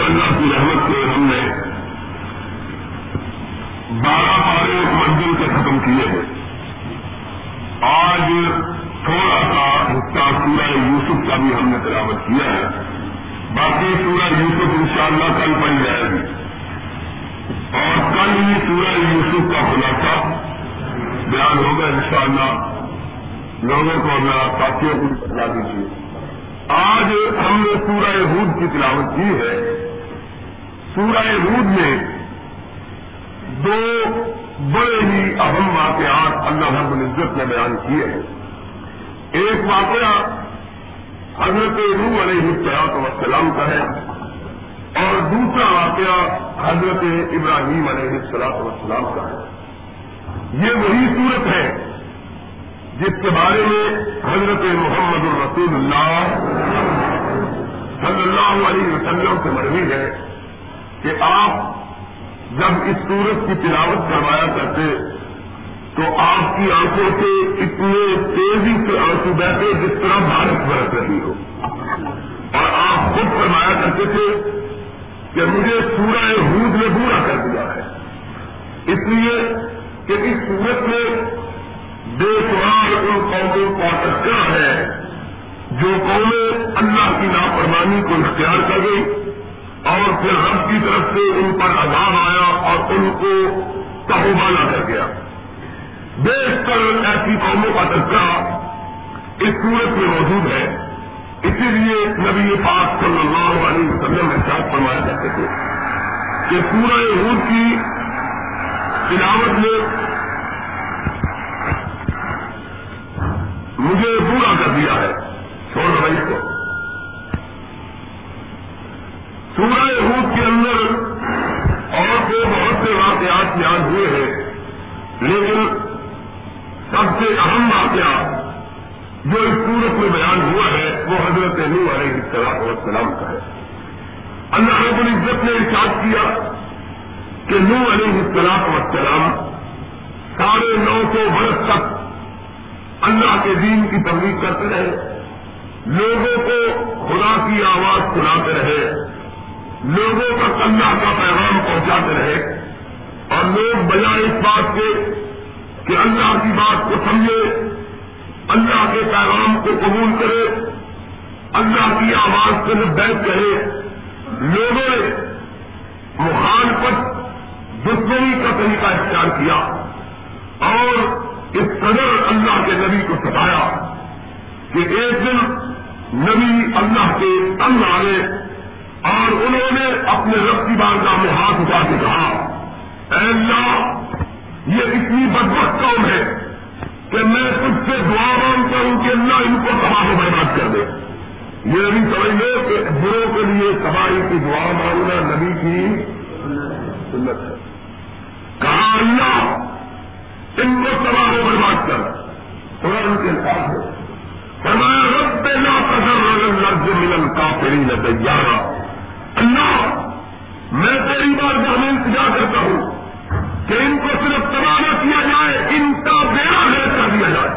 اللہ کی رحمت سے ہم نے بارہ پارے منزل سے ختم کیے ہیں۔ آج تھوڑا سا حصہ سورہ یوسف کا بھی ہم نے تلاوت کیا ہے۔ باقی سورہ یوسف انشاءاللہ کل بن جائے گی اور کل ہی سورہ یوسف کا خلاصہ بیان ہوگا انشاءاللہ۔ لوگوں کو میرا ساتھیوں کو بتا دیجیے آج ہم نے سورہ ہود کی تلاوت کی ہے۔ سورہ ہود میں دو بڑے ہی اہم واقعات اللہ رب العزت نے بیان کیے ہیں۔ ایک واقعہ حضرت روح علیہ السلاط وسلام کا ہے اور دوسرا واقعہ حضرت ابراہیم علیہ السلاط وسلام کا ہے۔ یہ وہی صورت ہے جس کے بارے میں حضرت محمد الرسول اللہ صلی اللہ علیہ وسلم سے مروی ہے۔ کہ آپ جب اس سورت کی تلاوت کروایا کرتے، تو آپ کی آنکھوں سے اتنے تیزی سے آنسو بیٹھے جس طرح بارش برس رہی ہو۔ اور آپ خود فرمایا کرتے تھے کہ مجھے سورہ ہود نے بورا کر دیا ہے۔ اس لیے کہ اس سورت میں بے شمار ان قوموں کا ٹکرا ہے جو قومیں اللہ کی نافرمانی کو اختیار کر گئی۔ اور پھر رب کی طرف سے ان پر عذاب آیا اور ان کو تہوبانا کر گیا بیشتر ایسی قوموں کا تذکرہ اس صورت میں موجود ہے۔ اسی لیے نبی پاک صلی اللہ علیہ وسلم میں ساتھ فرمایا کرتے تھے کہ پورا روز کی تلاوت میں مجھے پورا کر دیا ہے۔ چھوڑ بھائی کو۔ سورہ روز کے اندر اور تو بہت سے واقعات بیان ہوئے ہیں۔ لیکن سب سے اہم واقعہ جو اس سورت میں بیان ہوا ہے وہ حضرت نو علیہ السلام والسلام کا ہے۔ اللہ رب العزت نے ارشاد کیا کہ نو علیہ السلام والسلام ساڑھے نو سو برس تک اللہ کے دین کی تبلیغ کرتے رہے، لوگوں کو خدا کی آواز سناتے رہے۔ لوگوں تک اللہ کا پیغام پہنچاتے رہے اور لوگ بجائے اس بات کے کہ اللہ کی بات کو سمجھے، اللہ کے پیغام کو قبول کرے، اللہ کی آواز سے بیٹھ کرے۔ لوگوں نے مخالفت، دشمنی کا طریقہ اختیار کیا اور اس قدر اللہ کے نبی کو ستایا کہ ایک دن نبی اللہ کے تنگ آئے اور انہوں نے اپنے رب کی بارگاہ میں ہاتھ اٹھا کے کہا، اے اللہ، یہ اتنی بدبخت قوم ہے کہ میں خود سے دعا مانگتا ہوں کہ اللہ ان کو تباہ و برباد کر دے۔ یہ بھی سمجھ لو کہ بروں کے لیے تباہی کی دعا مانگنا نبی کی سنت ہے۔ کہا، اللہ، ان کو تباہ و برباد کر۔ تھوڑا ان کے ساتھ ہے فرمایا، رب لا تذر لرز ملن کافرین تیارا اللہ میں تیری بار میں انتظار کرتا ہوں کہ ان کو صرف تباہ کیا جائے، ان کا بیڑا ہے کر دیا جائے،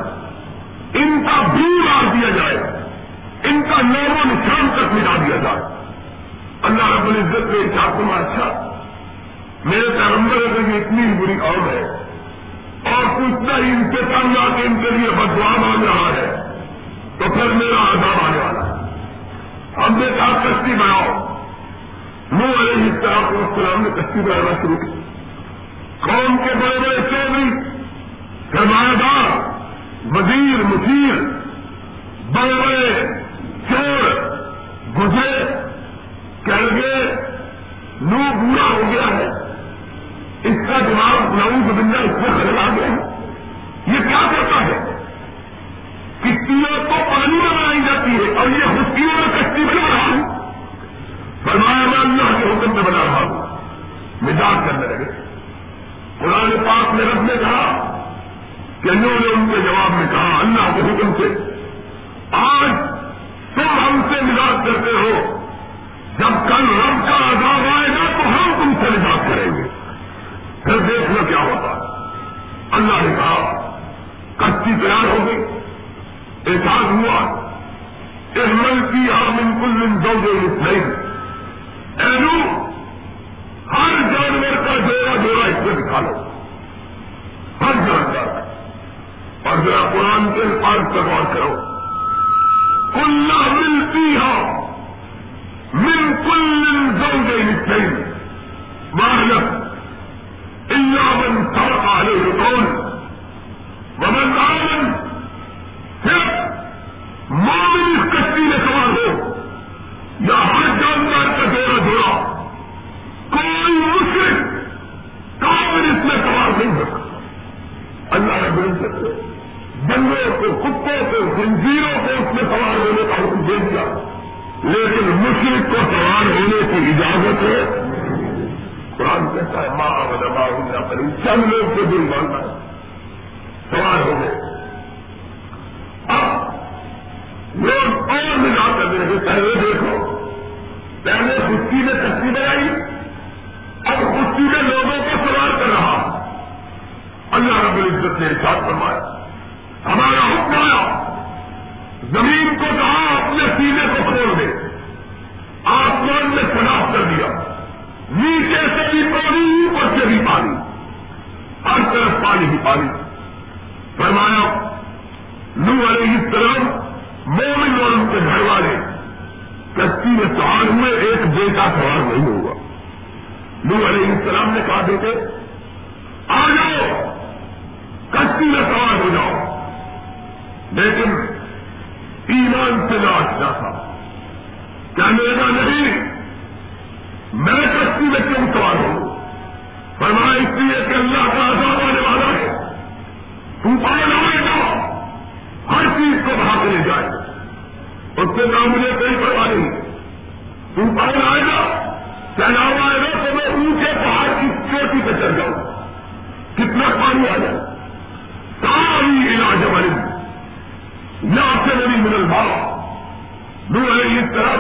ان کا بھی مار دیا جائے، ان کا نام و نشان تک مٹا دیا جائے۔ اللہ رب العزت نے چاہتا میں اچھا میرے پیغمبر ہے کہ اتنی بری قوم ہے۔ اور کچھ ہی ان کے سامنے آ کے ان کے لیے بدوا مانگ رہا ہے۔ تو پھر میرا عذاب آنے والا ہے۔ ہم نے کہا، کشتی بناؤ۔ نو علیہ السلام السلام نے کشتی بنانا شروع کی۔ قوم کے بڑے بڑے چودھری سرمایہ دار، وزیر مشیر بڑے بڑے چور گزرے کہہ گئے نو بورا ہو گیا ہے۔ اس کا دماغ نعوذ بندہ اس میں خراب آ گیا ہے۔ یہ کیا کرتا ہے؟ کشتیوں کو پانی میں بنائی جاتی ہے اور یہ خشکیوں میں کشتی بنا رہا ہوں فرمایا، میں اللہ کے حکم میں بنا رہا ہوں۔ مزاج کرنے لگے۔ قرآن پاک میں رب نے کہا کہ انہوں نے ان کے جواب میں کہا، اللہ کے حکم سے، آج تم ہم سے مزاج کرتے ہو۔ جب کل رب کا عذاب آئے گا تو ہم تم سے مزاج کریں گے۔ پھر دیکھنا کیا ہوتا ہے۔ اللہ نے کہا کچی تیار ہو گئی۔ احساس ہوا۔ احمل کی آمن کل دو جو نہیں اینو ہر جانور کا جوڑا جوڑا اس میں دکھا لو۔ ہر جانور۔ اور ذرا قرآن کے پاس پر غور کرو۔ کلّا ملتی ہو من کل زوجے نسل محنت اللہ من سڑک آلے کون ومن آمن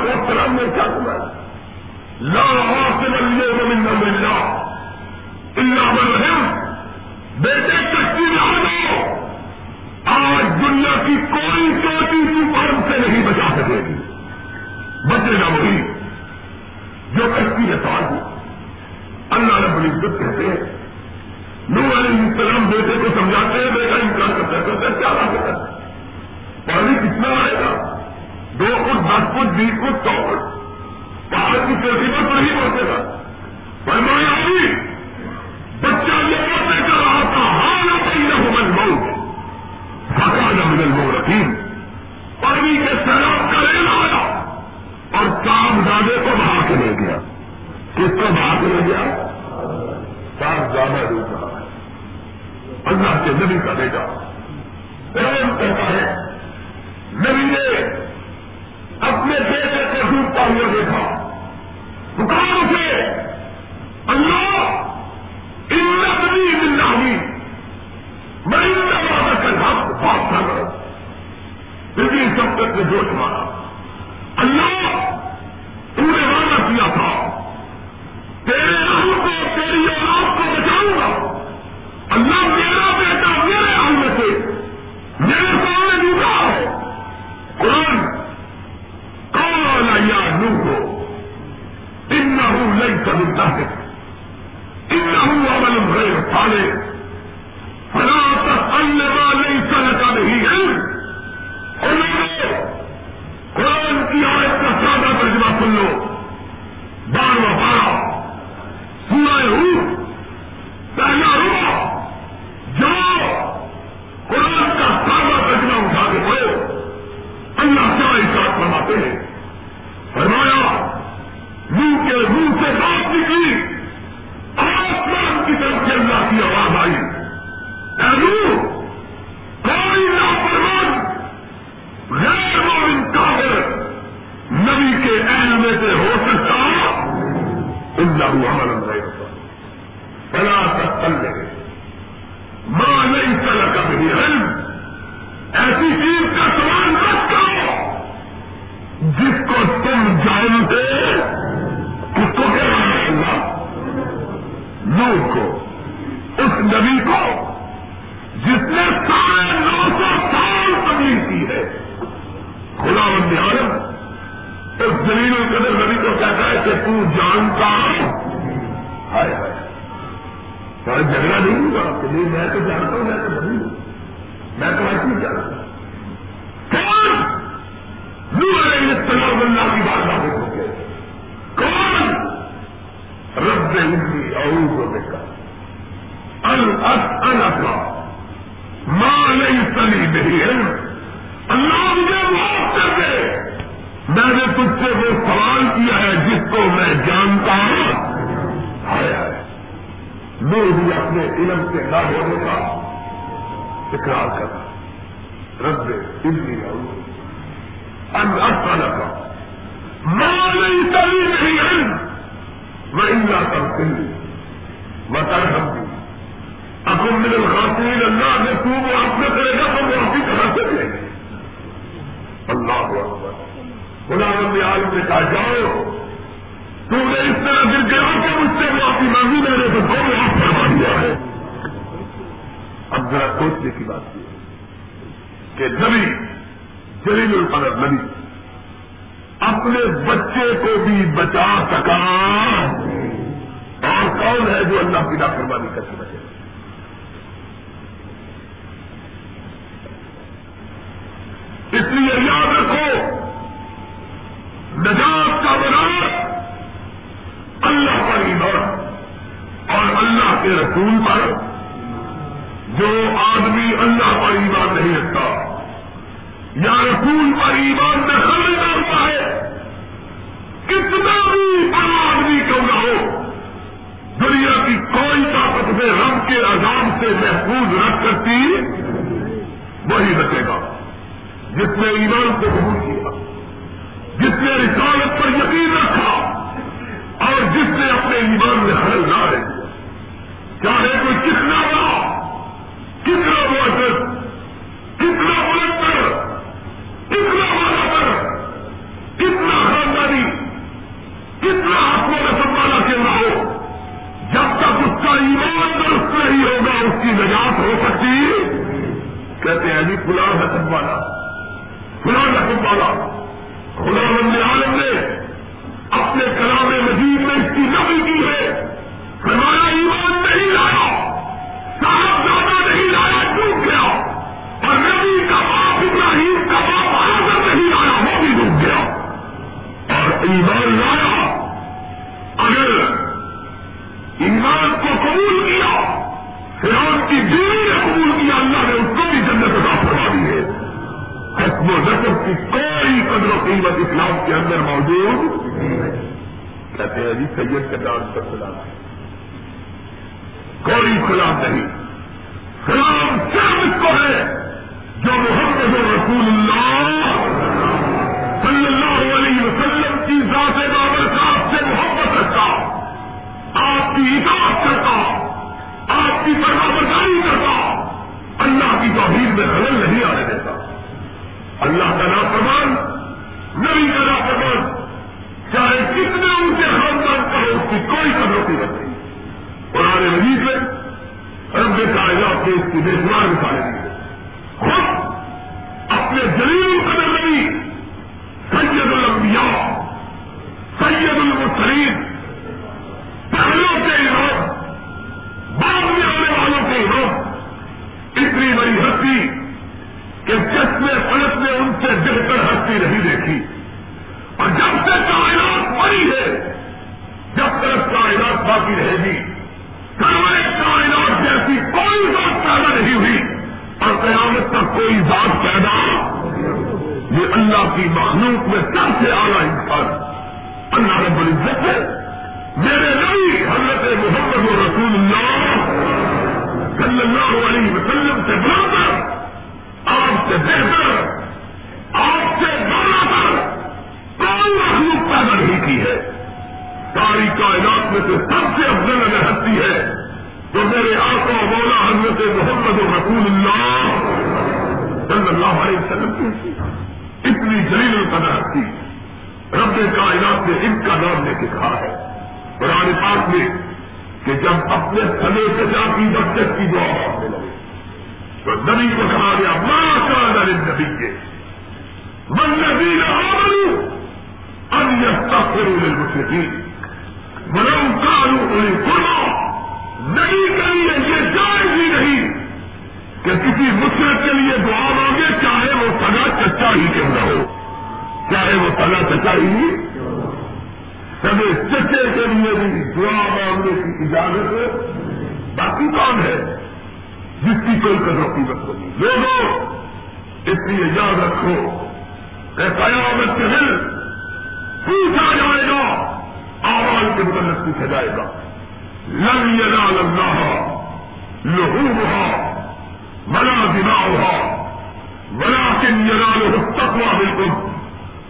علیہ اس نے کیا سنا لا واصل اليوم من امر اللہ اللہ من رحم۔ بیٹے کشتی میں آ جاؤ آج دنیا کی کوئی چوٹی طوفان سے نہیں بچا سکے گی۔ بچے نہ وہی جو کشتی ہے سوال ہو۔ اللہ رب العزت کہتے ہیں نور علیہ السلام بیٹے کو سمجھاتے ہیں، بیٹا انکار کرتا کرتا کیا بات کرتا ہے؟ پانی کتنا آئے گا؟ دو فٹ دس فٹ بیس فٹ سو فٹ پہاڑ کی چوٹی پر تو نہیں پہنچے گا فرمایا ابھی، بچہ یہ باتیں کر رہا تھا ہاں نہ نہ من مئو پکا نہ مدل مو رکیم پانی کے سیلاب کا ریل آیا۔ اور کام دادے کو بہا کے لے گیا۔ کس کو بہا کے لے گیا؟ صاحب زیادہ ڈوب رہا ہے اللہ کے نبی کا بیٹا۔ پریم کہتا ہے، نبی نے اپنے بیٹے کو ڈوبتا ہوا دیکھا۔ دکان اسے اللہ ان نبی ملنا ہوئی میں ان بابا کا بات بات کر رہا پھر بھی سب تک نے جوش مارا۔ اللہ تم نے وعدہ کیا تھا تیرے رحم کو، تیری اولاد کو بچاؤں گا۔ اللہ میرا لئی سمجھتا ہے ان عمل غیر پالے فلا تسأل ما سوچنے کی بات یہ ہے کہ نبی، جلیل القدر، نبی، اپنے بچے کو بھی بچا سکا۔ اور کون ہے جو اللہ کی نافرمانی کر کے بچے؟ گا یا رسول پر ایمان میں خرچ کرتا ہے۔ کتنا بھی بڑا آدمی کیوں نہ ہو، دنیا کی کوئی طاقت میں رب کے عذاب سے محفوظ رکھ سکتی وہی رکھے گا۔ جس نے ایمان کو قبول کیا، جس نے رسالت پر یقین رکھا، اور جس نے اپنے ایمان میں حل نہ رکھا۔ چاہے کوئی کتنا بڑا کتنا بڑا کہتے ہیں جی فلاں حسب والا فلاں حسب والا خدا بند عالم نے ساری کائنات میں سے سب سے افضل اگر ہستی ہے۔ تو میرے آقا مولا حضرت محمد رسول اللہ صلی اللہ علیہ وسلم کی اتنی جلیل القدر ہستی رب کائنات نے ان کا نام لے کے کہا ہے۔ قرآن پاک میں کہ جب اپنے سلے سجا کی بچت کی دعا مانگنے لگے، تو نبی کو کہا گیا ماں کا نبی کے من نبی نہ ان تفریح مشرقین مرم کالو انہیں سنا نہیں کریے یہ جائز ہی نہیں کہ کسی مشرق کے لیے دعا مانگے، چاہے وہ سگا چچا ہی کیوں نہ ہو، چاہے وہ سگا چچا ہی سگے چچے کے لیے بھی دعا مانگنے کی اجازت باقی کون ہے؟ جس کی کوئی قدر قیمت ہوگی لوگوں، اس لیے یاد رکھو کہ قیامت کے دل پوچھا جائے گا آواز کے متعلق پوچھا جائے گا۔ لن ينال الله لحومها ولا دماؤها ولكن يناله التقوى بالکل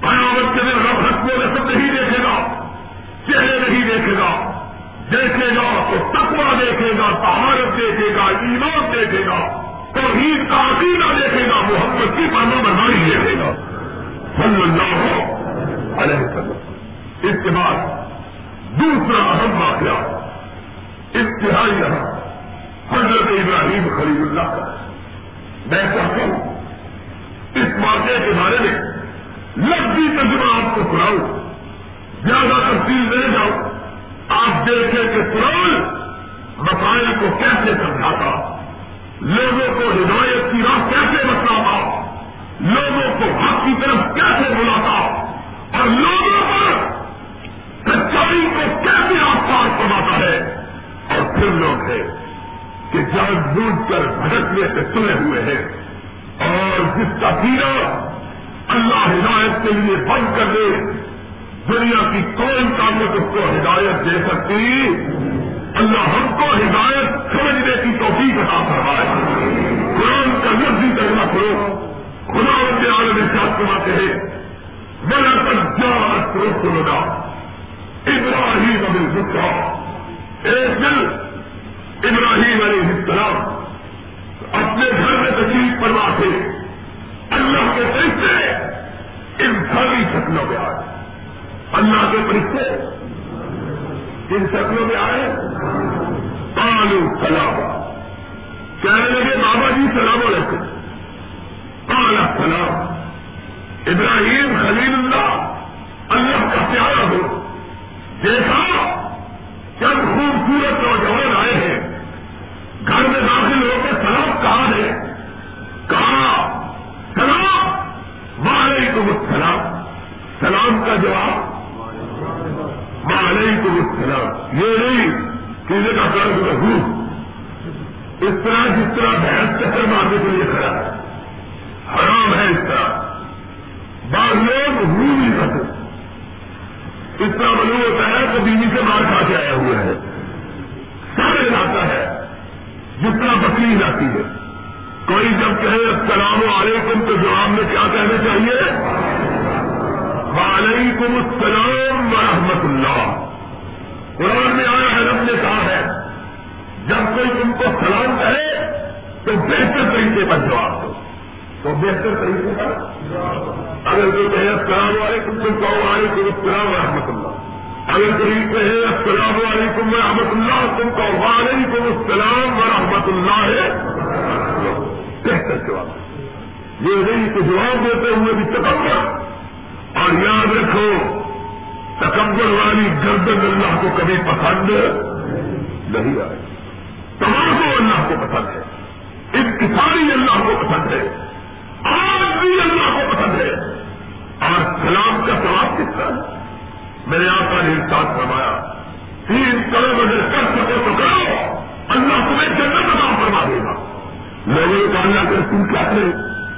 قیامت کے دن رب حسب رسم نہیں دیکھے گا، چہرے نہیں دیکھے گا۔ دیکھے گا تو تقوی دیکھے گا تہارت دیکھے گا، ایمان دیکھے گا۔ توحید کا عقیدہ دیکھے گا، محمد کی پانوں برداری دیکھے گا۔ صلی اللہ علیہ وسلم۔ اس کے بعد دوسرا اہم واقعہ انتہائی رہا حضرت ابراہیم خلیل اللہ کا میں چاہتا ہوں، اس واقعے کے بارے میں لفظی تجربہ آپ کو سناؤں زیادہ تفصیل دے جاؤ۔ آپ دیکھیں کہ قرآن مسائل کو کیسے سمجھاتا، لوگوں کو ہدایت کی راہ کیسے بتلاتا، لوگوں کو حق کی طرف کیسے بلاتا اور لوگوں اور پھر لوگ ہیں کہ جان بوجھ کر بھٹکنے سے سنے ہوئے ہیں اور جس کا پیرا اللہ ہدایت کے لیے بند کر دے، دنیا کی کوئی طاقت اس کو ہدایت دے سکتی؟ اللہ ہم کو ہدایت سمجھنے کی توفیق عطا فرمائے۔ قرآن کا لفظی کرنا کرو خدا ان کے عالم ساتھ کماتے ہیں میرا تک جا رسولنا ابراہیم ابھی گپتا ایک دن ابراہیم علیہ السلام اپنے گھر میں تشریف فرما تھے۔ اللہ کے فرشتے انسانی شکلوں میں آئے۔ اللہ کے فرشتے ان شکلوں میں آئے؟ آلو سلام کہنے لگے، بابا جی سلام علیکم۔ کالا سلام۔ ابراہیم خلیل اللہ اللہ کا پیارا ہو۔ دیکھا، چند خوبصورت نوجوان آئے ہیں۔ گھر میں داخل ہو کے سلام کہاں ہے؟ کہا سلام! وعلیکم السلام! سلام کا جواب؟ وعلیکم السلام! یہ نہیں کسی کا فرض رہو اس طرح جس طرح بحث چکر مارنے کے لیے کھڑا ہے۔ حرام ہے اس طرح۔ بعض لوگ رو نہیں سکتے اس طرح معلوم ہوتا ہے تو بیوی سے مار کھا کے آیا ہوا ہے۔ سارے لاتا ہے۔ جس طرح بکری جاتی ہے۔ کوئی جب کہے، السلام علیکم، تو جواب میں کیا کہنا چاہیے؟ وعلیکم السلام ورحمۃ اللہ۔ قرآن میں آیا ہے، رب نے کہا ہے، جب کوئی تم کو سلام کرے تو بہتر طریقے پر جواب دو۔ تو بہتر طریقے پر اگر کوئی کہے، السلام علیکم تم کہو، وعلیکم السلام ورحمۃ اللہ۔ اگر کوئی کہے السلام علیکم ورحمۃ اللہ تم کہو وعلیکم السلام ورحمۃ اللہ بہتر جواب۔ یہ نہیں کہ جواب دیتے ہوئے بھی چکر اور یاد رکھو، تکبر والی گردن اللہ کو کبھی پسند نہیں آئے۔ تمام کو اللہ کو پسند ہے۔ انتظاری اللہ کو پسند ہے۔ آج بھی اللہ کو پسند ہے۔ اور سلام کا سواب کس طرح ہے؟ میرے آپ کا انسان فرمایا، تین کروڑ اگر کر سکو تو کرو، اللہ تمہیں جنت عطا فرما دے گا۔ لوگوں کو اللہ کے رسول کیا کرے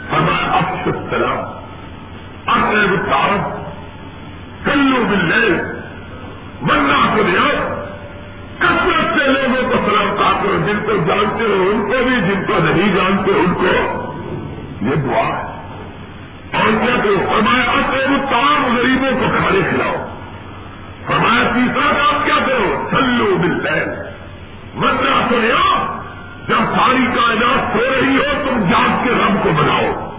فرمایا اب سلام اصل تعارف کلو مل جائے بننا کو لیا کثرت سے لوگوں کو سلام کہا کرو جن کو جانتے ہو، ان کو بھی، جن کو نہیں جانتے، ان کو۔ یہ دعا ہے۔ اور کیا کرو؟ فرمایا اصل تمام غریبوں کو کھانے کھلاؤ۔ فرمایا، تیسرا کام کیا کرو؟ سلو مل جائے بننا کو لیا جب ساری کائنات سو رہی ہو، تم جاگ کے رب کو بناؤ۔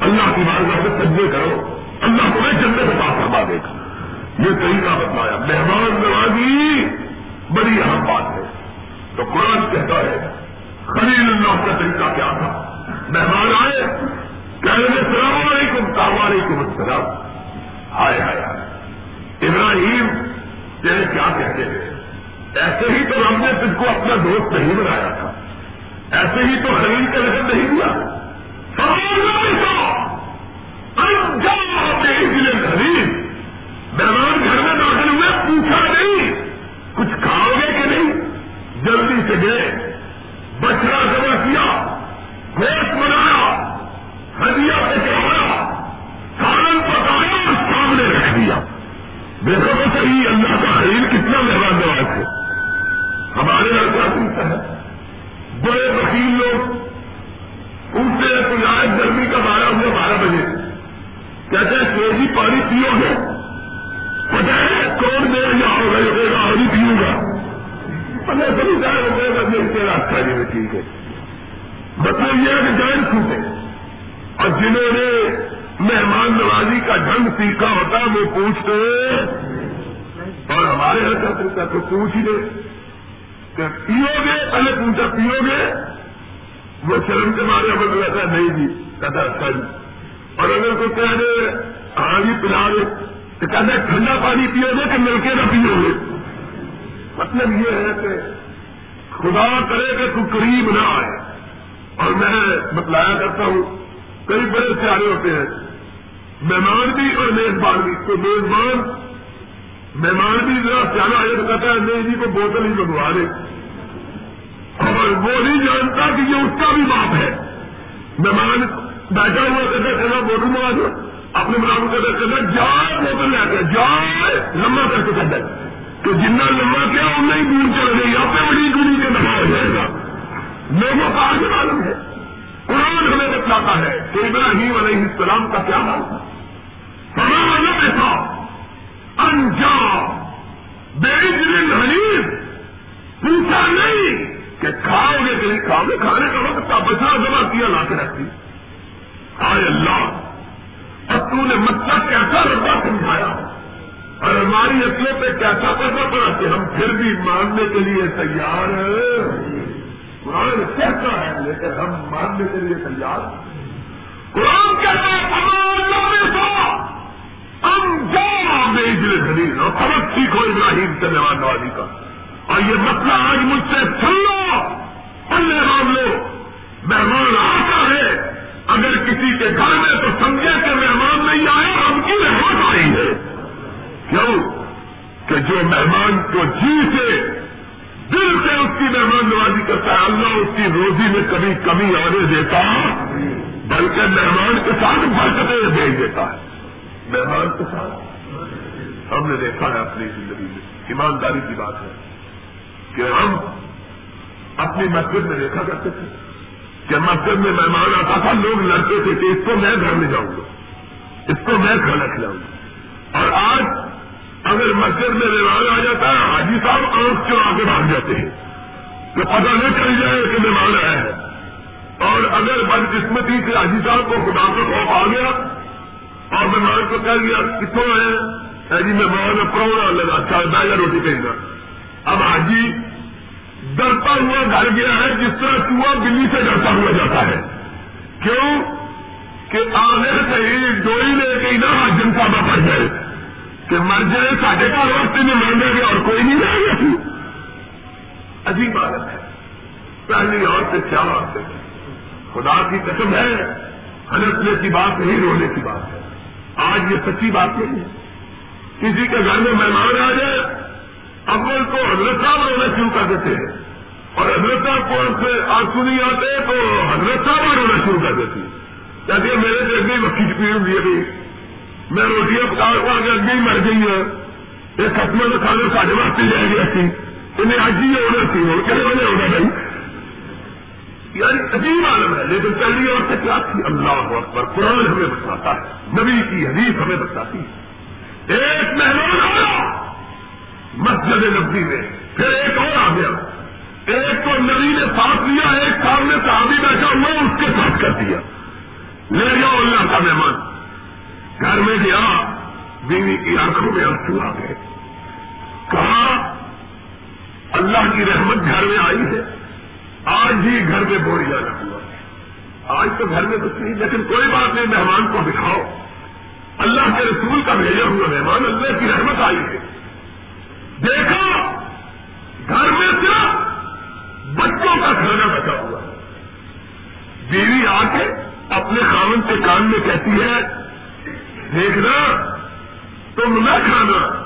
اللہ کی بارگاہ سے سجے کرو۔ اللہ تمہیں جنت کا فرما دے گا۔ یہ طریقہ بتلایا۔ مہمان نوازی، بڑی اہم بات ہے۔ تو قرآن کہتا ہے، خلیل اللہ کا طریقہ کیا تھا؟ مہمان آئے، کہنے السلام علیکم السلام علیکم، السلام۔ ہائے ہائے ہائے ابراہیم تیرے کیا کہتے ہیں؟ ایسے ہی تو ہم نے تجھ کو اپنا دوست نہیں بنایا تھا۔ ایسے ہی تو خرید کا رقم نہیں دیا خرید گا راستہ جی میں ٹھیک ہے۔ مطلب یہ ہے کہ جائن چھوٹے۔ اور جنہوں نے مہمان نوازی کا ڈھنگ سیکھا ہوتا وہ پوچھتے اور ہمارے یہاں کا تو پوچھ لے۔ کہ پیو گے؟ پہلے پوچھا، پیو گے؟ وہ شرم کے مارے ہمیں رہتا نہیں جی کہتا اچھا جی اور اگر کوئی کہہ دے ہاں جی پلا دے۔ تو کہتے ٹھنڈا پانی پیو گے کہ نلکے کا پیو گے۔ مطلب یہ ہے کہ خدا کرے کہ تو قریب نہ آئے۔ اور میں بتلایا کرتا ہوں، کئی بڑے پیارے ہوتے ہیں۔ مہمان بھی اور میزبان بھی۔ تو میزبان، مہمان بھی ذرا سیاح آئے تو کہتا ہے نہیں جی کو بوتل ہی منگوا دے اور وہ نہیں جانتا کہ یہ اس کا بھی باپ ہے۔ مہمان بیٹھا ہوا کہتا چلا بوتل منگوا دو اپنے ملام کہتا چلا جائے بوتل لے کے، جائے، لمبا کر کے کہتا تو جتنا لمبا کیا اتنا ہی دور چل گئی آپ پہ بڑی دوری کے نفا ہو جائے گا۔ لوگوں کا آج معلوم ہے۔ قرآن ہمیں بتلاتا ہے کہ ابراہیم علیہ السلام کا کیا حال تھا۔ ایسا انجام بے حریف پوچھا نہیں کہ کھاؤ گے کہ نہیں کھاؤ گے، کھانے کا وقت کا بچا جمع کیا، لا کے رکھتی آئے اللہ اور تو نے مطلب کیسا ربا سمجھایا؟ اور ہماری اکلوں پہ کیسا پیسہ پڑا کہ ہم پھر بھی ماننے کے لیے تیار ہیں؟ قرآن کہتا ہے، لیکن ہم ماننے کے لیے تیار قرآن کہتا ہے ہم خرید اور سبق سیکھو ابراہیم سے مہمان نوازی کا۔ اور یہ مسئلہ آج مجھ سے سن لو۔ پلے مان لو۔ مہمان آتا ہے۔ اگر کسی کے گھر میں تو سمجھے کہ مہمان نہیں آیا ہم کی رحمت آئی ہے۔ کیوں کہ جو مہمان کو جی سے دل سے اس کی مہمان نوازی کرتا ہے، اللہ اس کی روزی میں کبھی کمی آنے دیتا، بلکہ مہمان کے ساتھ برکتیں بھیج دیتا ہے۔ مہمان کے ساتھ۔ ہم نے دیکھا ہے اپنی زندگی میں، ایمانداری کی بات ہے کہ ہم اپنی مسجد میں دیکھا کرتے تھے کہ مسجد میں مہمان آتا تھا، لوگ لڑتے تھے کہ اس کو میں گھر میں جاؤں گا، اس کو میں کھانا کھلاؤں گا۔ اور آج اگر مسجد میں مہمان آ جاتا ہے، حاجی صاحب آنکھ چڑھا کے بھاگ جاتے ہیں۔ کہ پتہ نہیں چل جائے کہ مہمان آیا ہے۔ اور اگر بدقسمتی سے حاجی صاحب کو خدا کا خوف آ گیا اور مہمان کو کہہ دیا، کتوں ہے؟ جی مہمان پرونا لگا چار بیگا روٹی کہیں گا اب حاجی ڈرتا ہوا گھر گیا ہے، جس طرح چوہا بلی سے ڈرتا ہوا جاتا ہے۔ کیوں؟ کہ آنے سے ہی ڈوئی لے کے نہ حاجم صاحبہ پڑ جائے کہ مر جائے ساڑھے کا وقت میں مانگے گا اور کوئی نہیں رہے گا۔ عجیب بات ہے۔ پہلی اور سے کیا بات ہے خدا کی قسم ہے، ہنسنے کی بات نہیں، رونے کی بات ہے۔ آج یہ سچی بات نہیں ہے۔ کسی کے گھر میں مہمان آ جائے، اول تو حضرت صاحب رونا شروع کر دیتے ہیں۔ اور حضرت صاحب کو سے آنسو نہیں آتے، تو حضرت صاحب رونا شروع کر دیتی کہتے ہیں، میرے سے اگلی مکھی کی پیڑ ہوئی ابھی میں روٹیاں پکا پکا کے اگے ہی مر گئی ہے یہ ختم میں کھانے ساڑھے واسطے جائے گی ایسی۔ انہیں آج ہی ہونا سی ہو کہنے والے ہوگا بھائی۔ یعنی عجیب عالم ہے، لیکن پہلی اور سے کیا تھی؟ اللہ اکبر، قرآن ہمیں بتاتا ہے، نبی کی حدیث ہمیں بتاتی ہے۔ ایک مہمان آیا مسجد نبی میں، پھر ایک اور آ گیا۔ ایک تو نبی نے ساتھ لیا، ایک سامنے صحابی بیٹھا ہوا اس کے ساتھ کر دیا۔ لے جاؤ اللہ کا مہمان۔ گھر میں گیا، بیوی کی آنکھوں میں آنسو آ گئے۔ کہا، اللہ کی رحمت گھر میں آئی ہے۔ آج ہی گھر میں بوڑھ جانا ہوا آج تو گھر میں کچھ نہیں، لیکن کوئی بات نہیں، مہمان کو دکھاؤ۔ اللہ کے رسول کا بھیجا ہوا مہمان، اللہ کی رحمت آئی ہے۔ دیکھا، گھر میں صرف بچوں کا کھانا بچا ہوا بیوی آ کے اپنے خامن کے کان میں کہتی ہے دیکھنا، تم نہ کھانا۔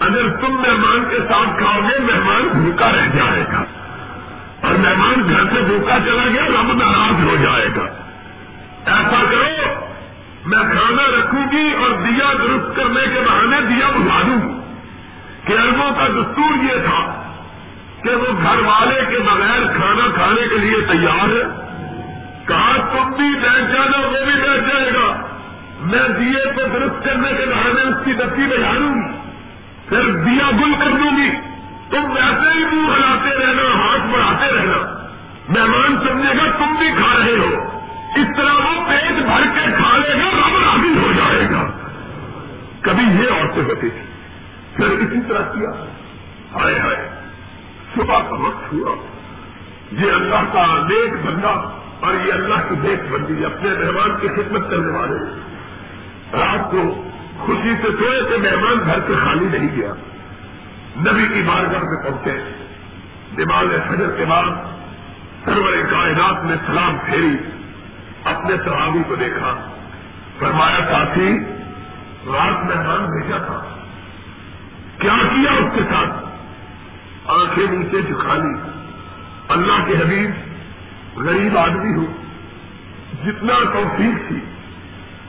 اگر تم مہمان کے ساتھ کھاؤ گے، مہمان بھوکا رہ جائے گا۔ اور مہمان گھر سے بھوکا چلا گیا، رب ناراض ہو جائے گا۔ ایسا کرو، میں کھانا رکھوں گی اور دیا درست کرنے کے بہانے دیا بجھا دوں۔ گی کہ اربوں کا دستور یہ تھا کہ وہ گھر والے کے بغیر کھانا کھانے کے لیے تیار ہے کہا، تم بھی بیٹھ جانا، وہ بھی بیٹھ جائے گا۔ میں دیے کو درست کرنے کے بہانے اس کی بتی بجھا دوں گی، پھر دیا گل کر دوں گی۔ تم ویسے ہی منہ ہلاتے رہنا، ہاتھ بڑھاتے رہنا۔ مہمان سمجھے گا تم بھی کھا رہے ہو۔ اس طرح وہ پیٹ بھر کے کھا لے گا، رب راضی ہو جائے گا۔ کبھی یہ عورتیں بتے تھی پھر اسی طرح کیا؟ ہائے ہائے، صبح کا وقت ہوا۔ یہ اللہ کا نیک بندہ اور یہ اللہ کی دیکھ بندی اپنے مہمان کی خدمت کرنے والے۔ رات کو خوشی سے سوئے کہ مہمان گھر سے خالی نہیں گیا۔ نبی کی بارگاہ میں پہنچے۔ دماغ فجر کے بعد سرور کائنات میں سلام پھیری۔ اپنے صحابی کو دیکھا۔ فرمایا، ساتھی، رات مہمان بھیجا تھا۔ کیا کیا اس کے ساتھ؟ آنکھیں نیچے جھکا لی۔ اللہ کے حبیب غریب آدمی ہوں جتنا توفیق تھی۔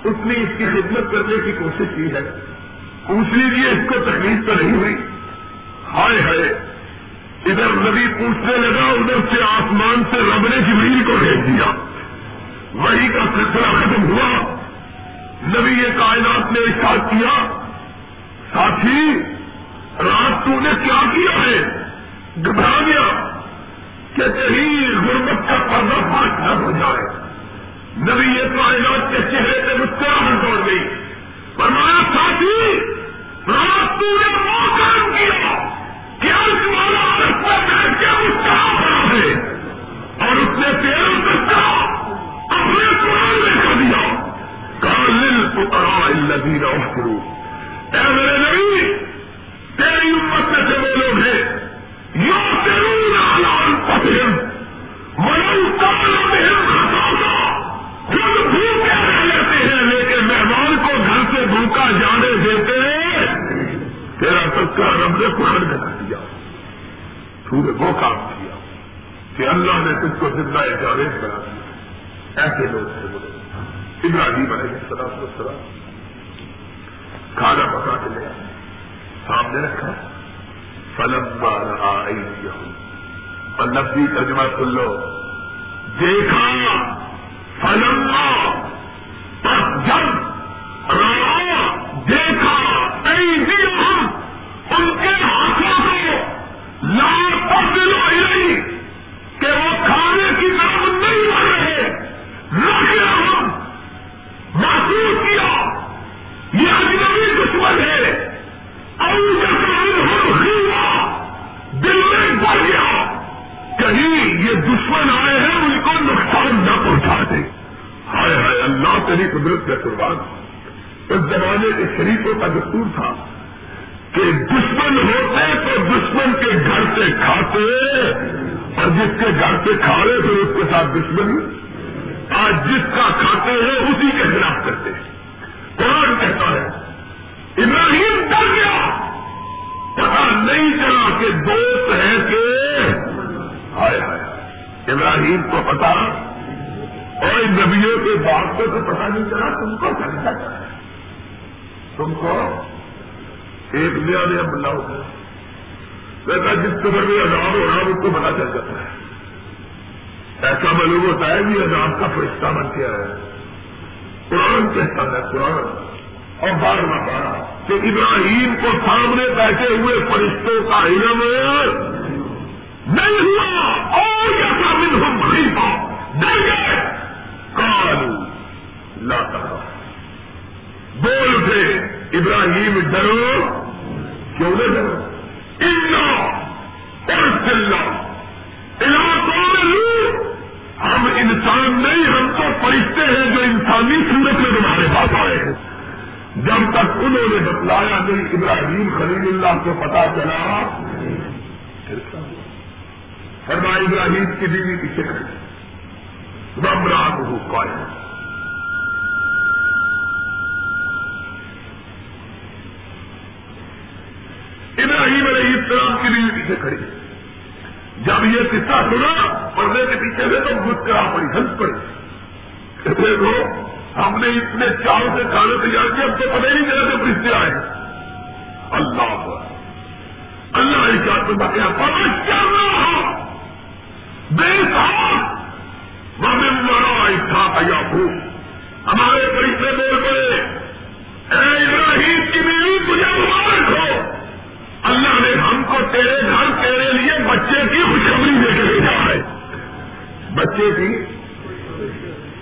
اس نے اس کی خدمت کرنے کی کوشش کی ہے۔ پوچھ لیجیے اس کو تکلیف تو نہیں ہوئی۔ ہائے ہائے۔ ادھر نبی پوچھنے لگا، ادھر سے آسمان سے رب نے جبریل کو بھیج دیا۔ وہی کا سلسلہ ختم ہوا۔ نبی یہ کائنات نے احساس کیا، ساتھی، رات تو نے کیا کیا ہے؟ گھبرا گیا۔ کہ کہیں غربت کا پردہ پاک نہ ہو جائے۔ نبی یہ کائنات کے چہرے پہ مسکراہٹ دوڑ گئی۔ فرمایا ساتھی ابراہیم کو پتا اور ان نبیوں کے باپ کو تو پتا نہیں چلا تم کو سمجھا ہے تم کو ایک نیا نیا بندہ ہوتا ہے ویسا جس قدر میں عذاب ہو رہا اس کو پتا چل جاتا ہے۔ ایسا معلوم ہوتا ہے کہ عذاب کا فرشتہ بن کے آیا۔ ہے قرآن کہتا ہے، قرآن۔ اور بار بار کہ ابراہیم کو سامنے بیٹھے ہوئے فرشتوں کا علم نہیں ہوا اور ایسا من ہم خریفا ڈر گئے۔ کالو لاتا بول اٹھے، ابراہیم، ڈرو۔ کیوں نہ ڈرو؟ الا اور چلنا علاقوں میں لو ہم انسان نہیں، ہم تو فرشتے ہیں جو انسانی صورت میں تمہارے پاس آئے ہیں۔ جب تک انہوں نے بتلایا نہیں، ابراہیم خلیل اللہ کو پتا چلا۔ فرما ابراہیم کی بیوی پیچھے کھڑی رب رات ہو پائے ابراہیم علیہ السلام کی بیوی پیچھے کھڑی۔ جب یہ قصہ سنا، پردے کے پیچھے سے تو مسکرا پڑی، ہنس پڑی۔ دیکھو ہم نے اتنے چار سے کھانے تیار کیا اب تو پتہ نہیں چلا جب رشتے آئے اللہ اللہ نے کیا تو بتایا پتہ کیا رہا بے صاحب مامن مارا ایسا آیا ہوں ہمارے پیسے بول پڑے اے ابراہیم کی بیوی تجھے مبارک ہو اللہ نے ہم کو تیرے گھر تیرے لیے بچے کی خوشخبری دے کے بھیجا ہے بچے کی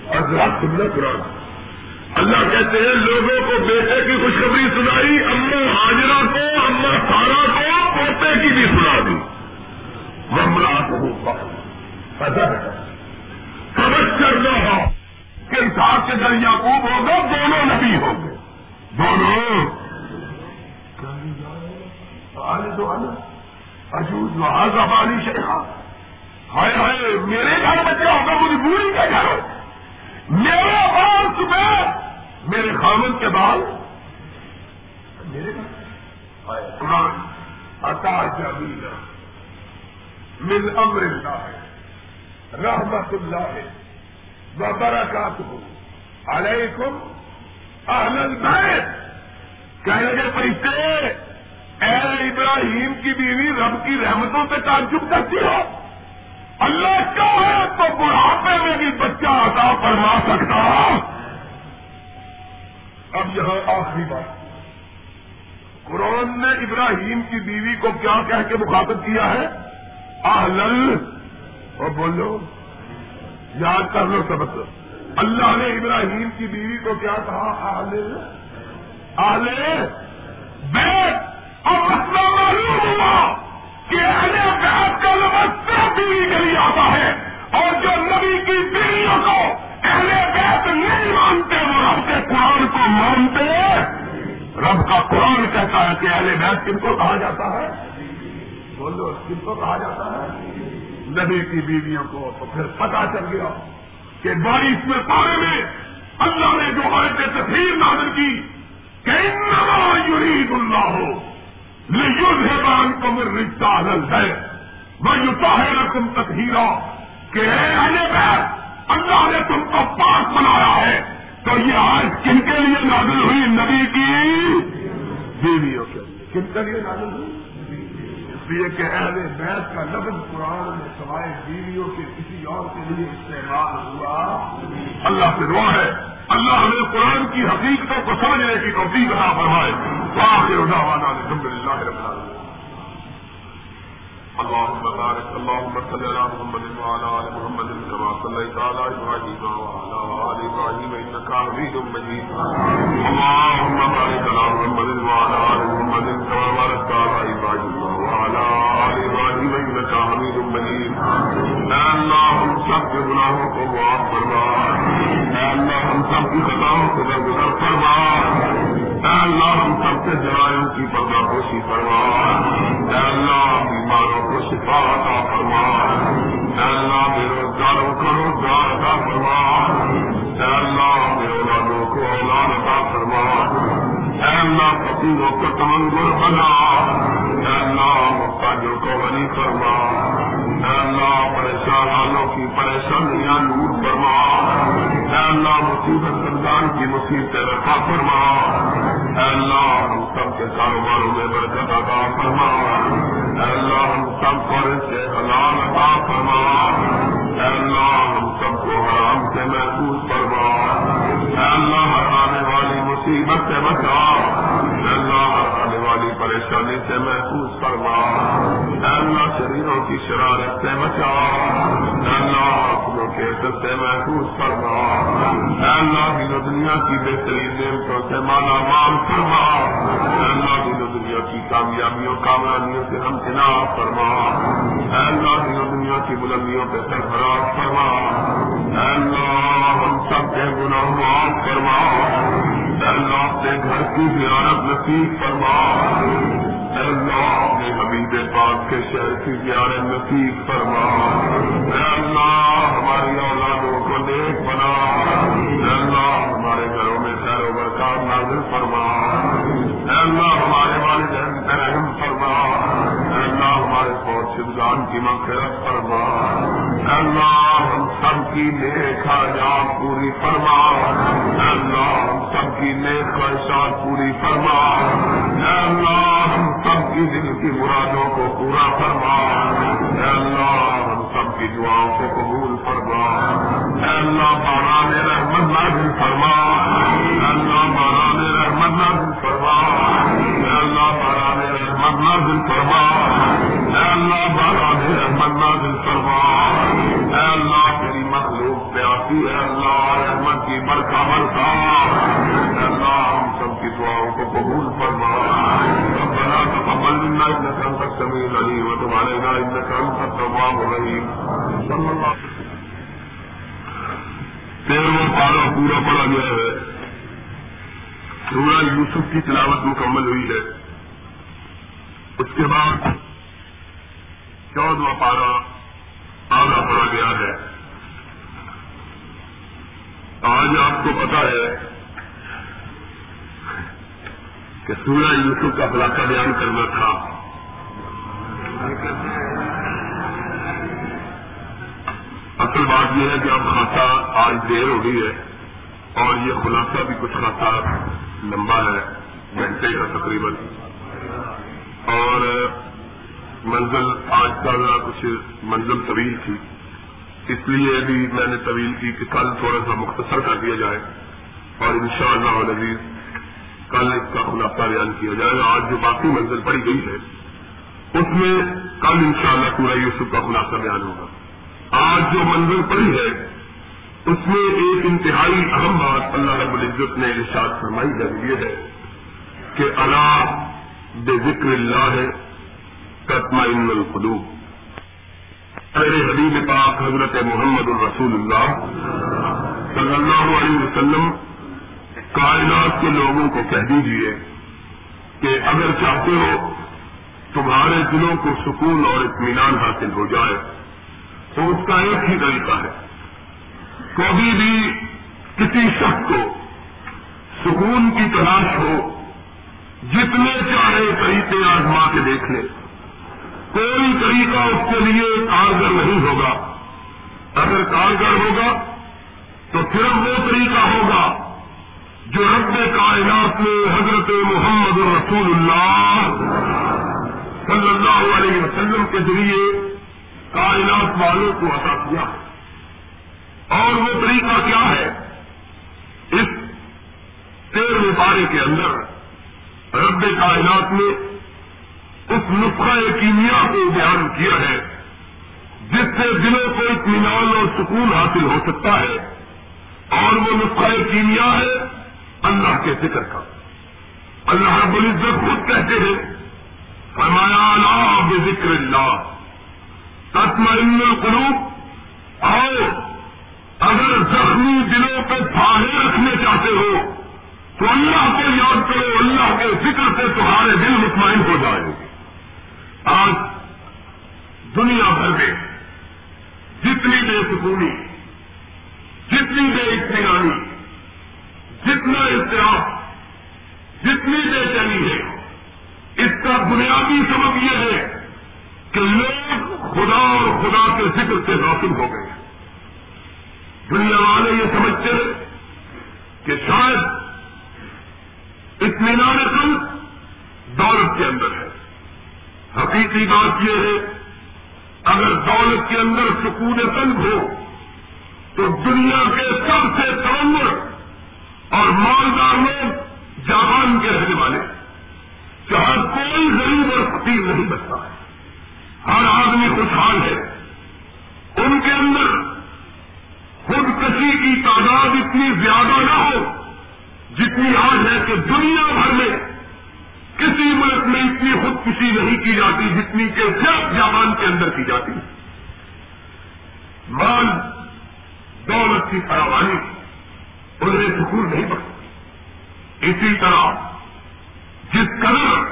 اور ذرا سننا قرآن اللہ کہتے ہیں لوگوں کو بیٹے کی خوشخبری سنائی اما حاجرہ کو اما سارا کو، پوتے کی بھی سنا دی۔ مملہ سمجھ کر لو کہ انسان کے در یعقوب ہوگا دونوں نبی ہوں گے دونوں۔ اجوز محاذ والی شیخا ہائے ہائے، میرے گھر بچہ ہوگا مجھے بوری کا گھر۔ میرے بال صبح میرے خامن کے بال۔ میرے گھر۔ قرآن، عطا جمیلا من امر اللہ۔ ہے رحمت اللہ ہے وبرکات علیکم اہل البیت۔ کہنے لگے پیسے اے ابراہیم کی بیوی رب کی رحمتوں سے تعجب کرتی ہو۔ اللہ کا ہے تو بڑھاپے میں بھی بچہ عطا فرما سکتا اب یہاں آخری بات۔ قرآن نے ابراہیم کی بیوی کو کیا کہہ کے مخاطب کیا ہے؟ آہلل اور بولو، یاد کر لو سبق اللہ نے ابراہیم کی بیوی کو کیا کہا؟ آہل آہل بیٹھ اور مسئلہ معلوم ہوا کہ اہل بیت کا لفظ صرف بیوی کے لیے آتا ہے اور جو نبی کی بیویوں کو اہل بیت نہیں مانتے، وہ رب کے قرآن کو مانتے۔ رب کا قرآن کہتا ہے کہ اہل بیت کن کو کہا جاتا ہے؟ بولو، کن کو کہا جاتا ہے؟ نبی کی بیویوں کو تو پھر پتا چل گیا کہ بارش میں پارے میں اللہ نے جو آیت تصویر نازل کی کہ یرید اللہ ہو لیکن کمر رشتہ حل ہے وہ یوتا ہے رقم تک ہیرا کہ اللہ نے تم کو پاک بنایا ہے تو یہ آج کن کے لیے نازل ہوئی نبی کی بیویوں کے لیے؟ کن کے لیے نازل ہوئی؟ لیے کہ اہل بیت کا لفظ قرآن میں سوائے بیویوں کے کسی اور کے لیے استعمال ہوا اللہ سے دعا ہے۔ اللہ ہمیں قرآن کی حقیقتوں کو سمجھنے کی توفیق عطا فرمائے۔ واخر دعوانا الحمد للہ رب العالمین۔ اللهم بارك، اللهم صل على محمد وعلى ال محمد كما صليت على ابراهيم وعلى ال ابراهيم انك حميد مجيد. اللهم بارك على محمد وعلى ال محمد كما باركت على ابراهيم وعلى ال ابراهيم انك حميد مجيد. يا الله ہم سب کے گناہوں کو معاف فرما. اے اللہ ہم سب کی خطاؤں کو درگزر فرما اے اللہ، ہم سب کے جرائم کی پردہ پوشی فرما اے اللہ بیماروں کو شفا عطا فرما اے اللہ بے روزگاروں کو روزگار عطا فرما اے اللہ بے اولادوں کو اولاد عطا فرما اے اللہ، فقیروں کو تمنگر بنا۔ اے اللہ محتاجوں کو غنی فرما اللہ، پریشان حالوں کی پریشانیاں دور فرما۔ اے اللہ، مصیبت سردان کی مصیبت رفا فرما۔ اے اللہ، ہم سب کے کاروباروں میں برکت عطا فرما۔ اے اللہ، ہم سب کو سے حلال عطا فرما۔ اے اللہ، ہم سب کو حرام سے محفوظ فرما۔ اے اللہ، ہر آنے والی مصیبت سے بچا۔ اے اللہ پریشانی سے محفوظ فرما۔ اللہ شریروں کی شرارت سے بچا۔ اللہ اپنوں کے عزت سے محفوظ فرما۔ اللہ دین و دنیا کی بہترین نعمتوں سے مالا مال فرما۔ اللہ دین و دنیا کی کامیابیوں کامیابیوں سے ہم چناب فرما۔ اللہ دین و دنیا کی بلندیوں پہ سرفراز فرما۔ اللہ ہم سب کے گناہ معاف فرما۔ اللہ اپنے گھر کی زیارت نصیب فرما۔ اللہ، اپنے حمید پاک کے شہر کی زیارت نصیب فرما۔ اللہ، ہماری اولادوں کو دیکھ بنا۔ اللہ، ہمارے گھروں میں خیر و برکات نازل فرما اللہ ہمارے والدین رحم فرما اللہ ہمارے شدگان کی مغفرت فرما اللہ ہم سب کی نیک حاجات پوری فرما اللہ ہم سب کی نیک خواہشات پوری فرما اللہ ہم سب کی دل کی مرادوں کو پورا فرما اللہ ہم سب کی دعاؤں کو قبول فرما اللہ باران رحمت نازل فرما اللہ باران رحمت نازل فرما اللہ باران رحمت نازل فرما اے اللہ باران رحمت نازل فرما اے اللہ تیری مخلوق پہ آتی ہے اللہ رحمت کی برکا برکا اللہ ہم سب کی دعاؤں کو قبول فرما۔ ربنا تقبل منا انك انت السميع العليم وتب علينا انك انت التواب الرحيم صلى الله تیرواں پارا پورا پڑا گیا ہے۔ سورہ یوسف کی تلاوت مکمل ہوئی ہے۔ اس کے بعد چودواں پارا آگا پڑا گیا ہے۔ آج آپ کو پتا ہے کہ سورہ یوسف کا خلاصہ بیان کرنا تھا۔ اصل بات یہ ہے کہ اب خاصا آج دیر ہو گئی ہے اور یہ خلاصہ بھی کچھ خاصا لمبا ہے، گھنٹے کا تقریباً۔ اور منزل آج کا کچھ منزل طویل تھی۔ اس لیے بھی میں نے طویل کی کہ کل تھوڑا سا مختصر کر دیا جائے۔ اور ان شاء اللہ کل اس کا خلاصہ بیان کیا جائے۔ گا آج جو باقی منزل پڑی گئی ہے، اس میں کل ان شاء اللہ پورا یوسف کا خلاصہ بیان ہوگا۔ آج جو منزل پڑی ہے، اس میں ایک انتہائی اہم بات اللہ رب العزت نے ارشاد فرمائی، جب یہ ہے کہ اللہ بے ذکر اللہ ہے تطمئن القلوب. میرے حبیب پاک حضرت محمد الرسول اللہ صلی اللہ علیہ وسلم کائنات کے لوگوں کو کہہ دیجیے کہ اگر چاہتے ہو تمہارے دلوں کو سکون اور اطمینان حاصل ہو جائے، تو اس کا ایک ہی طریقہ ہے۔ کبھی بھی کسی شخص کو سکون کی تلاش ہو، جتنے چاہے طریقے آزما کے دیکھ لے۔ کوئی طریقہ اس کے لیے کارگر نہیں ہوگا۔ اگر کارگر ہوگا تو صرف وہ طریقہ ہوگا جو رب کائنات نے حضرت محمد رسول اللہ صلی اللہ علیہ وسلم کے ذریعے کائنات والوں کو عطا کیا۔ اور وہ طریقہ کیا ہے؟ اس تیرہویں پارے کے اندر رب کائنات نے اس نسخہ کیمیا کو بیان کیا ہے، جس سے دلوں کو اطمینان اور سکون حاصل ہو سکتا ہے۔ اور وہ نسخہ کیمیا ہے اللہ کے ذکر کا۔ اللہ رب العزت خود کہتے ہیں، فرمایا اللہ بے ذکر اللہ، تطمئن القلوب آؤ اگر زخمی دلوں کو پھاڑے رکھنے چاہتے ہو، تو اللہ کو یاد کرو، اللہ کے ذکر سے تمہارے دل مطمئن ہو جائے گے آج دنیا بھر میں جتنی بے سکونی، جتنی بے اطمینانی، جتنا اختلاف جتنی بے چینی ہے، اس کا بنیادی سبب یہ ہے کہ لوگ خدا اور خدا کے ذکر سے غافل ہو گئے دنیا والے یہ سمجھتے ہیں کہ شاید اطمینان قلب دولت کے اندر ہے۔ حقیقی بات یہ ہے، اگر دولت کے اندر سکون قلب ہو، تو دنیا کے سب سے تمر اور مالدار لوگ جہان کے رہنے والے جہاں کوئی غریب اور فقیر نہیں بچتا ہے۔ ہر آدمی خوشحال ہے۔ ان کے اندر خودکشی کی تعداد اتنی زیادہ نہ ہو جتنی آج ہے کہ دنیا بھر میں کسی ملک میں اتنی خودکشی نہیں کی جاتی جتنی کہ صرف جوان کے اندر کی جاتی مال، دولت کی فراوانی، انہیں سکون نہیں بخشتی۔ اسی طرح جس قدر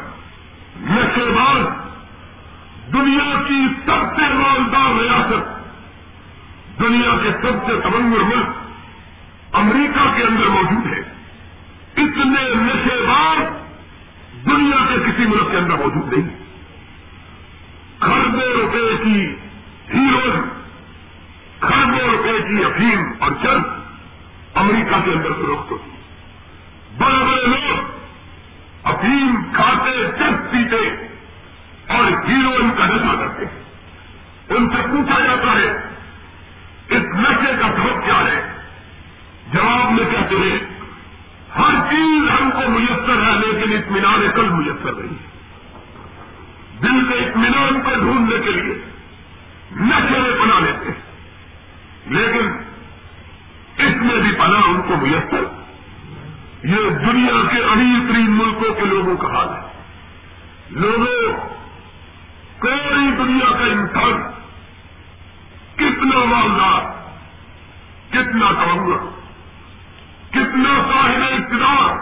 نشے باز دنیا کی سب سے مالدار ریاست، دنیا کے سب سے تمنگر ملک امریکہ کے اندر موجود ہے، اتنے نشے باز دنیا کے کسی ملک کے اندر موجود نہیں۔ خربوں روپے کی ہیروز خربوں روپے کی افیم اور چرچ امریکہ کے اندر فروخت ہوتی۔ بڑے بڑے لوگ افیم کھاتے چرچ پیتے اور ہیروئن کا نشہ کرتے ان سے پوچھا جاتا ہے، اس نشے کا سبب کیا ہے؟ جواب میں کہتے ہیں ہر چیز ہم کو میسر ہے لیکن اطمینان کل میسر نہیں ہے۔ دل کے اطمینان کو ڈھونڈنے کے لیے نشے بنا لیتے ہیں۔ لیکن اس میں بھی پناہ ان کو میسر۔ یہ دنیا کے امیر ترین ملکوں کے لوگوں کا حال ہے۔ لوگوں، کوئی دنیا کا انسان کتنا مالدار، کتنا کمنگر کتنا صاحب اقتدار،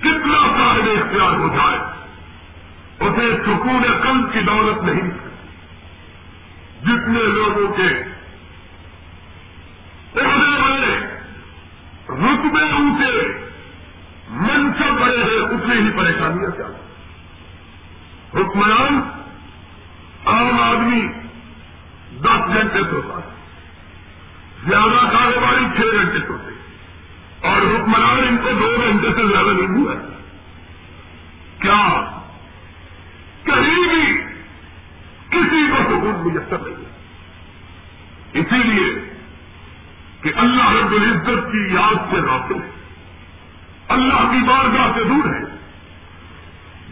کتنا صاحب اختیار ہو جائے، اسے سکون کم کی دولت نہیں۔ جتنے لوگوں کے بڑے بڑے رتبے اونچے، منصب بڑے ہیں، اتنی ہی پریشانیاں کیا۔ حکمران، عام آدمی، دس گھنٹے سوتا ہے۔ زیادہ کاروباری چھ گھنٹے سوتے اور حکمران ان کو دو گھنٹے سے زیادہ نہیں ہوا۔ کیا کہیں بھی کسی کو سکون میسر نہیں ہے۔ اسی لیے کہ اللہ رب العزت کی یاد سے راتے ہے۔ اللہ کی بارگاہ سے دور ہے۔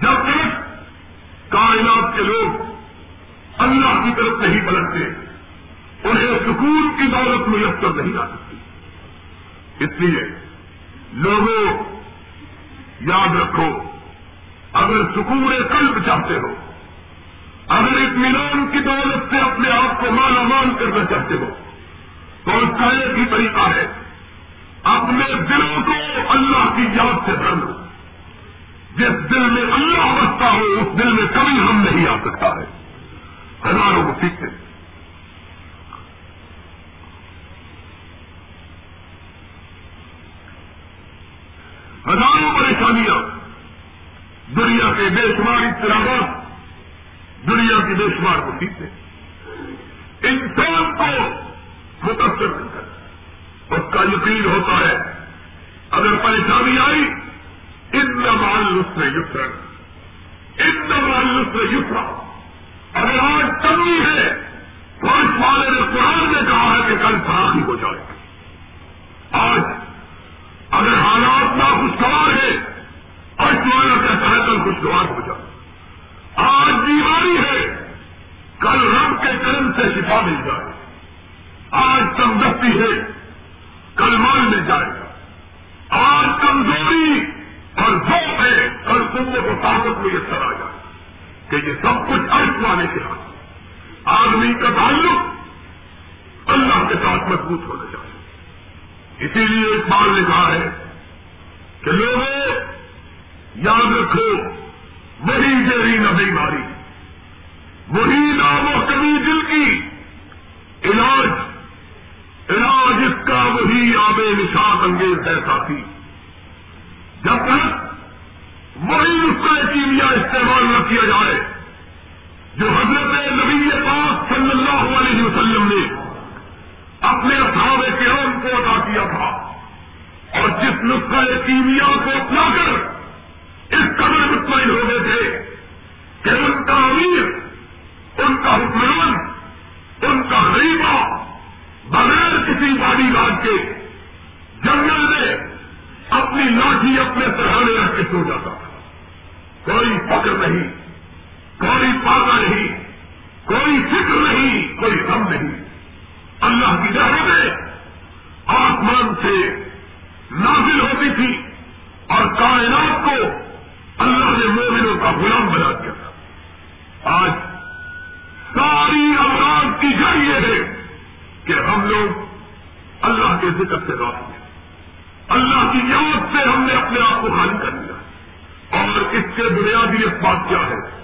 جب تک کائنات کے لوگ اللہ کی طرف نہیں پلٹتے انہیں سکون کی دولت میسر نہیں آ سکتی۔ اس لیے لوگوں یاد رکھو، اگر سکون قلب چاہتے ہو، اگر اطمینان کی دولت سے اپنے آپ کو مالا مان کرنا چاہتے ہو، تو اس کا ایک ہی طریقہ ہے۔ اپنے دلوں کو اللہ کی یاد سے بھر لو۔ جس دل میں اللہ بستا ہو، اس دل میں کبھی ہم نہیں آ سکتا ہے۔ ہزاروں کو سیکھتے ہزاروں پریشانیاں دنیا کے بے شمار اطلاعات دنیا کی بے شمار کو سیکھتے انسان کو متاثر کر اس کا یقین ہوتا ہے، اگر پریشانی آئی ان معلوم سے یسر ان معلوم سے یسرا۔ اگر آج کمی ہے تو اس والے نے قرآن نے کہا ہے کہ کل فراہی ہو جائے آج اگر حالات نہ خوشگوار ہے اور اس والے کہتا ہے کل خوشگوار ہو جائے آج بیماری ہے۔ کل رب کے کرم سے شفا مل جائے۔ آج تندرستی ہے۔ کل مال مل جائے۔ گا آج کمزوری اور ذوق ہے کل کمبے کو طاقت میں یہ سر آ جائے۔ کہ یہ سب کچھ ارد والے کے ہاتھ۔ آدمی کا تعلق اللہ کے ساتھ مضبوط ہونا چاہیے۔ اسی لیے اقبال نے کہا ہے کہ لوگوں یاد رکھو، وہی گہری نہ بیماری وہی نام و کبھی دل کی۔ علاج علاج اس کا وہی آب نشاط انگیز ہے ساتھی جب تک وہی اس کا کیمیا استعمال نہ کیا جائے، جو حضرت نبی پاک صلی اللہ علیہ وسلم نے اپنے اصحاب کرام کو ادا کیا تھا اور جس نسخہ کیمیا کو اپنا کر اس قدر مطمئن ہو گئے تھے کہ ان کا امیر، ان کا حکمران، ان کا غریبہ بغیر کسی باڈی گارڈ کے جنگل میں اپنی لاٹھی اپنے سرحانے رکھ کے سو جاتا تھا۔ کوئی فکر نہیں، کوئی پاگا نہیں، کوئی فکر نہیں، کوئی غم نہیں۔ اللہ کی میں آسمان سے نازل ہوتی تھی اور کائنات کو اللہ نے مومنوں کا غلام بنا دیا تھا۔ آج ساری افراد کی جڑ یہ ہے کہ ہم لوگ اللہ کے ذکر سے راست ہیں۔ اللہ کی یاد سے ہم نے اپنے آپ کو خالی کر لیا اور اس کے بنیادی اسباب کیا ہے؟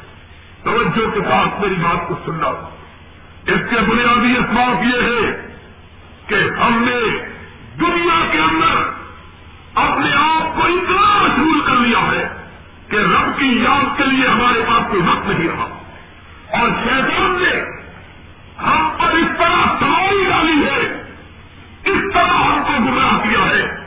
توجہ کے ساتھ میری بات کو سننا اس کے بنیادی اسباب یہ ہے کہ ہم نے دنیا کے اندر اپنے آپ کو اتنا مشہور کر لیا ہے کہ رب کی یاد کے لیے ہمارے پاس کوئی وقت نہیں رہا۔ اور شیطان نے ہم پر اس طرح سواری ڈالی ہے۔ اس طرح ہم کو گمراہ کیا ہے۔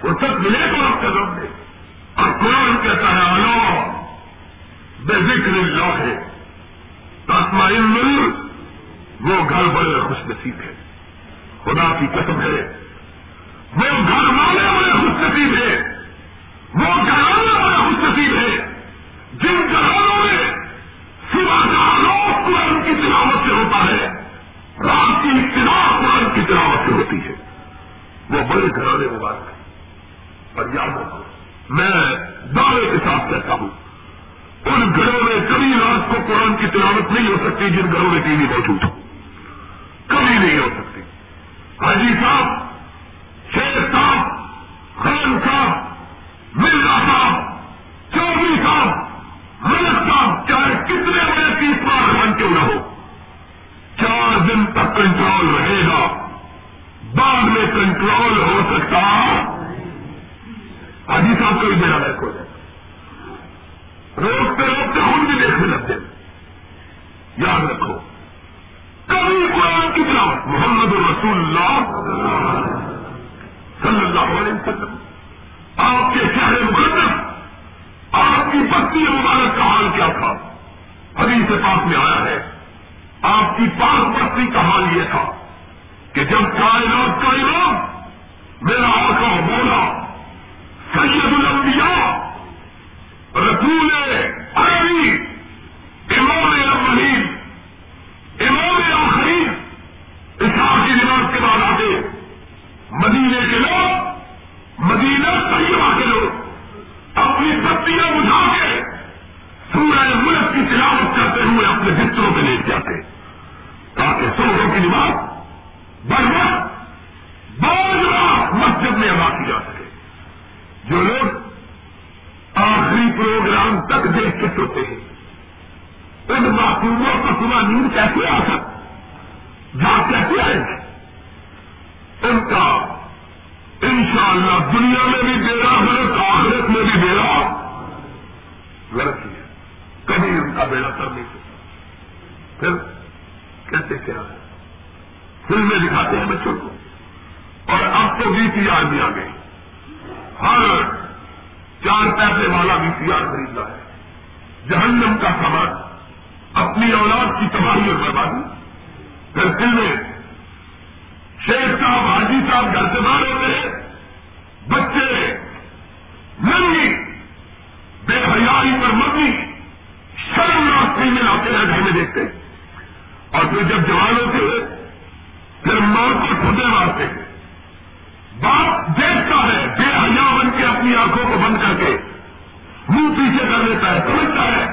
فرصت ملے تو آپ کا سامنے اور قرآن کہتا ہے اللہ بے ذکر اللہ ہے تاسمائن وہ گھر بڑے خوش نصیب ہے خدا کی قسم ہے۔ وہ گھر والے بڑے خوش نصیب ہے وہ گھرانے بڑے خوش نصیب ہے جن گھرانوں میں صبح کا آلوک قرآن کی تلاوت سے ہوتا ہے، رات کی تلاوت قرآن کی تلاوت سے ہوتی ہے۔ وہ بڑے گھرانے مبارک ہیں۔ اور یاد رکھو، میں دعوے کے ساتھ کہتا ہوں، ان گھروں میں کبھی رات کو قرآن کی تلاوت نہیں ہو سکتی جن گھروں میں ٹی وی موجود ہو۔ کبھی نہیں ہو سکتی۔ حاجی صاحب شیر صاحب، خان صاحب، مرزا صاحب چودھری صاحب، ملک صاحب، چاہے کتنے بڑے تیس بار بن کیوں نہ ہو، چار دن تک کنٹرول رہے گا۔ بعد میں کنٹرول ہو سکتا حاجی صاحب کو بھی میرا بیک ہو جائے۔ روکتے روکتے ہم بھی دیکھنے لگتے یاد رکھو۔ کبھی قرآن کی تلاوت محمد الرسول اللہ صلی اللہ علیہ وسلم، آپ کے چہرے مقدس، آپ کی بستی مبارک کا حال کیا تھا؟ حدیث پاک میں آیا ہے۔ آپ کی پاک بستی کا حال یہ تھا کہ جب کائنات کا میرا آقا بولا سید الانبیاء رسول عربی امام اولین امام آخری اسحاق کی نماز کے بعد آتے مدینے کے لوگ، مدینہ طیبہ کے لوگ، اپنی بتیاں بجھا کے سورہ ملک کی تلاوت کرتے ہوئے اپنے بستروں پہ لیٹ جاتے تاکہ سوروں کی نماز بر وقت بار مسجد میں ادا کی جا سکے جو لوگ آخری پروگرام تک دیکھ کے سوتے ہیں۔ ان معصوموں کو صبح نیند کیسے آ سک؟ جا کیسے آئے؟ گا ان کا انشاءاللہ دنیا میں بھی بیڑا غلط آخرت میں بھی بیڑا۔ غلط ہے۔ کبھی ان کا بیڑا سر نہیں سکتا پھر کہتے کیا ہے؟ فلمیں دکھاتے ہیں بچوں کو۔ اور اب تو بی پی آر بھی آ گئی۔ ہر چار پیسے والا بھی سی آر خریدنا ہے۔ جہنم کا سامان اپنی اولاد کی تباہی اور بربادی۔ پھر فلمیں شیخ صاحب، حاجی صاحب گھر سے باہر ہوتے ہیں۔ بچے ننگی بے حیائی پر مبنی، شرم ناک فلمیں لاتے ہیں، گھر میں دیکھتے اور پھر جب جوان ہوتے ہیں، پھر ماں کو ٹھڈے مارتے ہیں۔ باپ دیکھتا ہے، بے حیا بن کے اپنی آنکھوں کو بند کر کے۔ منہ پیچھے کر لیتا ہے، سمجھتا ہے۔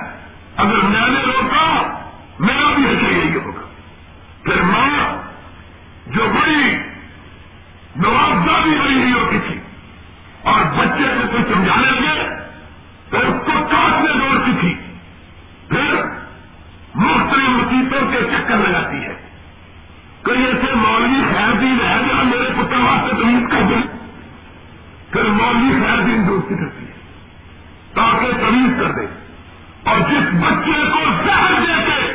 اگر میں نے روکا، میرا بھی ایسا یہی ہوگا۔ پھر ماں جو بڑی نوازدہ بھی بڑی ہوئی ہوتی تھی اور بچے کو کوئی سمجھانے لگے تو اس کو کاٹنے دوڑتی تھی۔ پھر مختلف مصیبتوں کے چکر لگاتی ہے۔ کوئی ایسے مولوی خیر دین ہے جہاں میرے پتر واسطے تمیز کر دیں۔ پھر مولوی خیر دین دوستی کرتی ہے تاکہ تمیز کر دے اور جس بچے کو زہر دے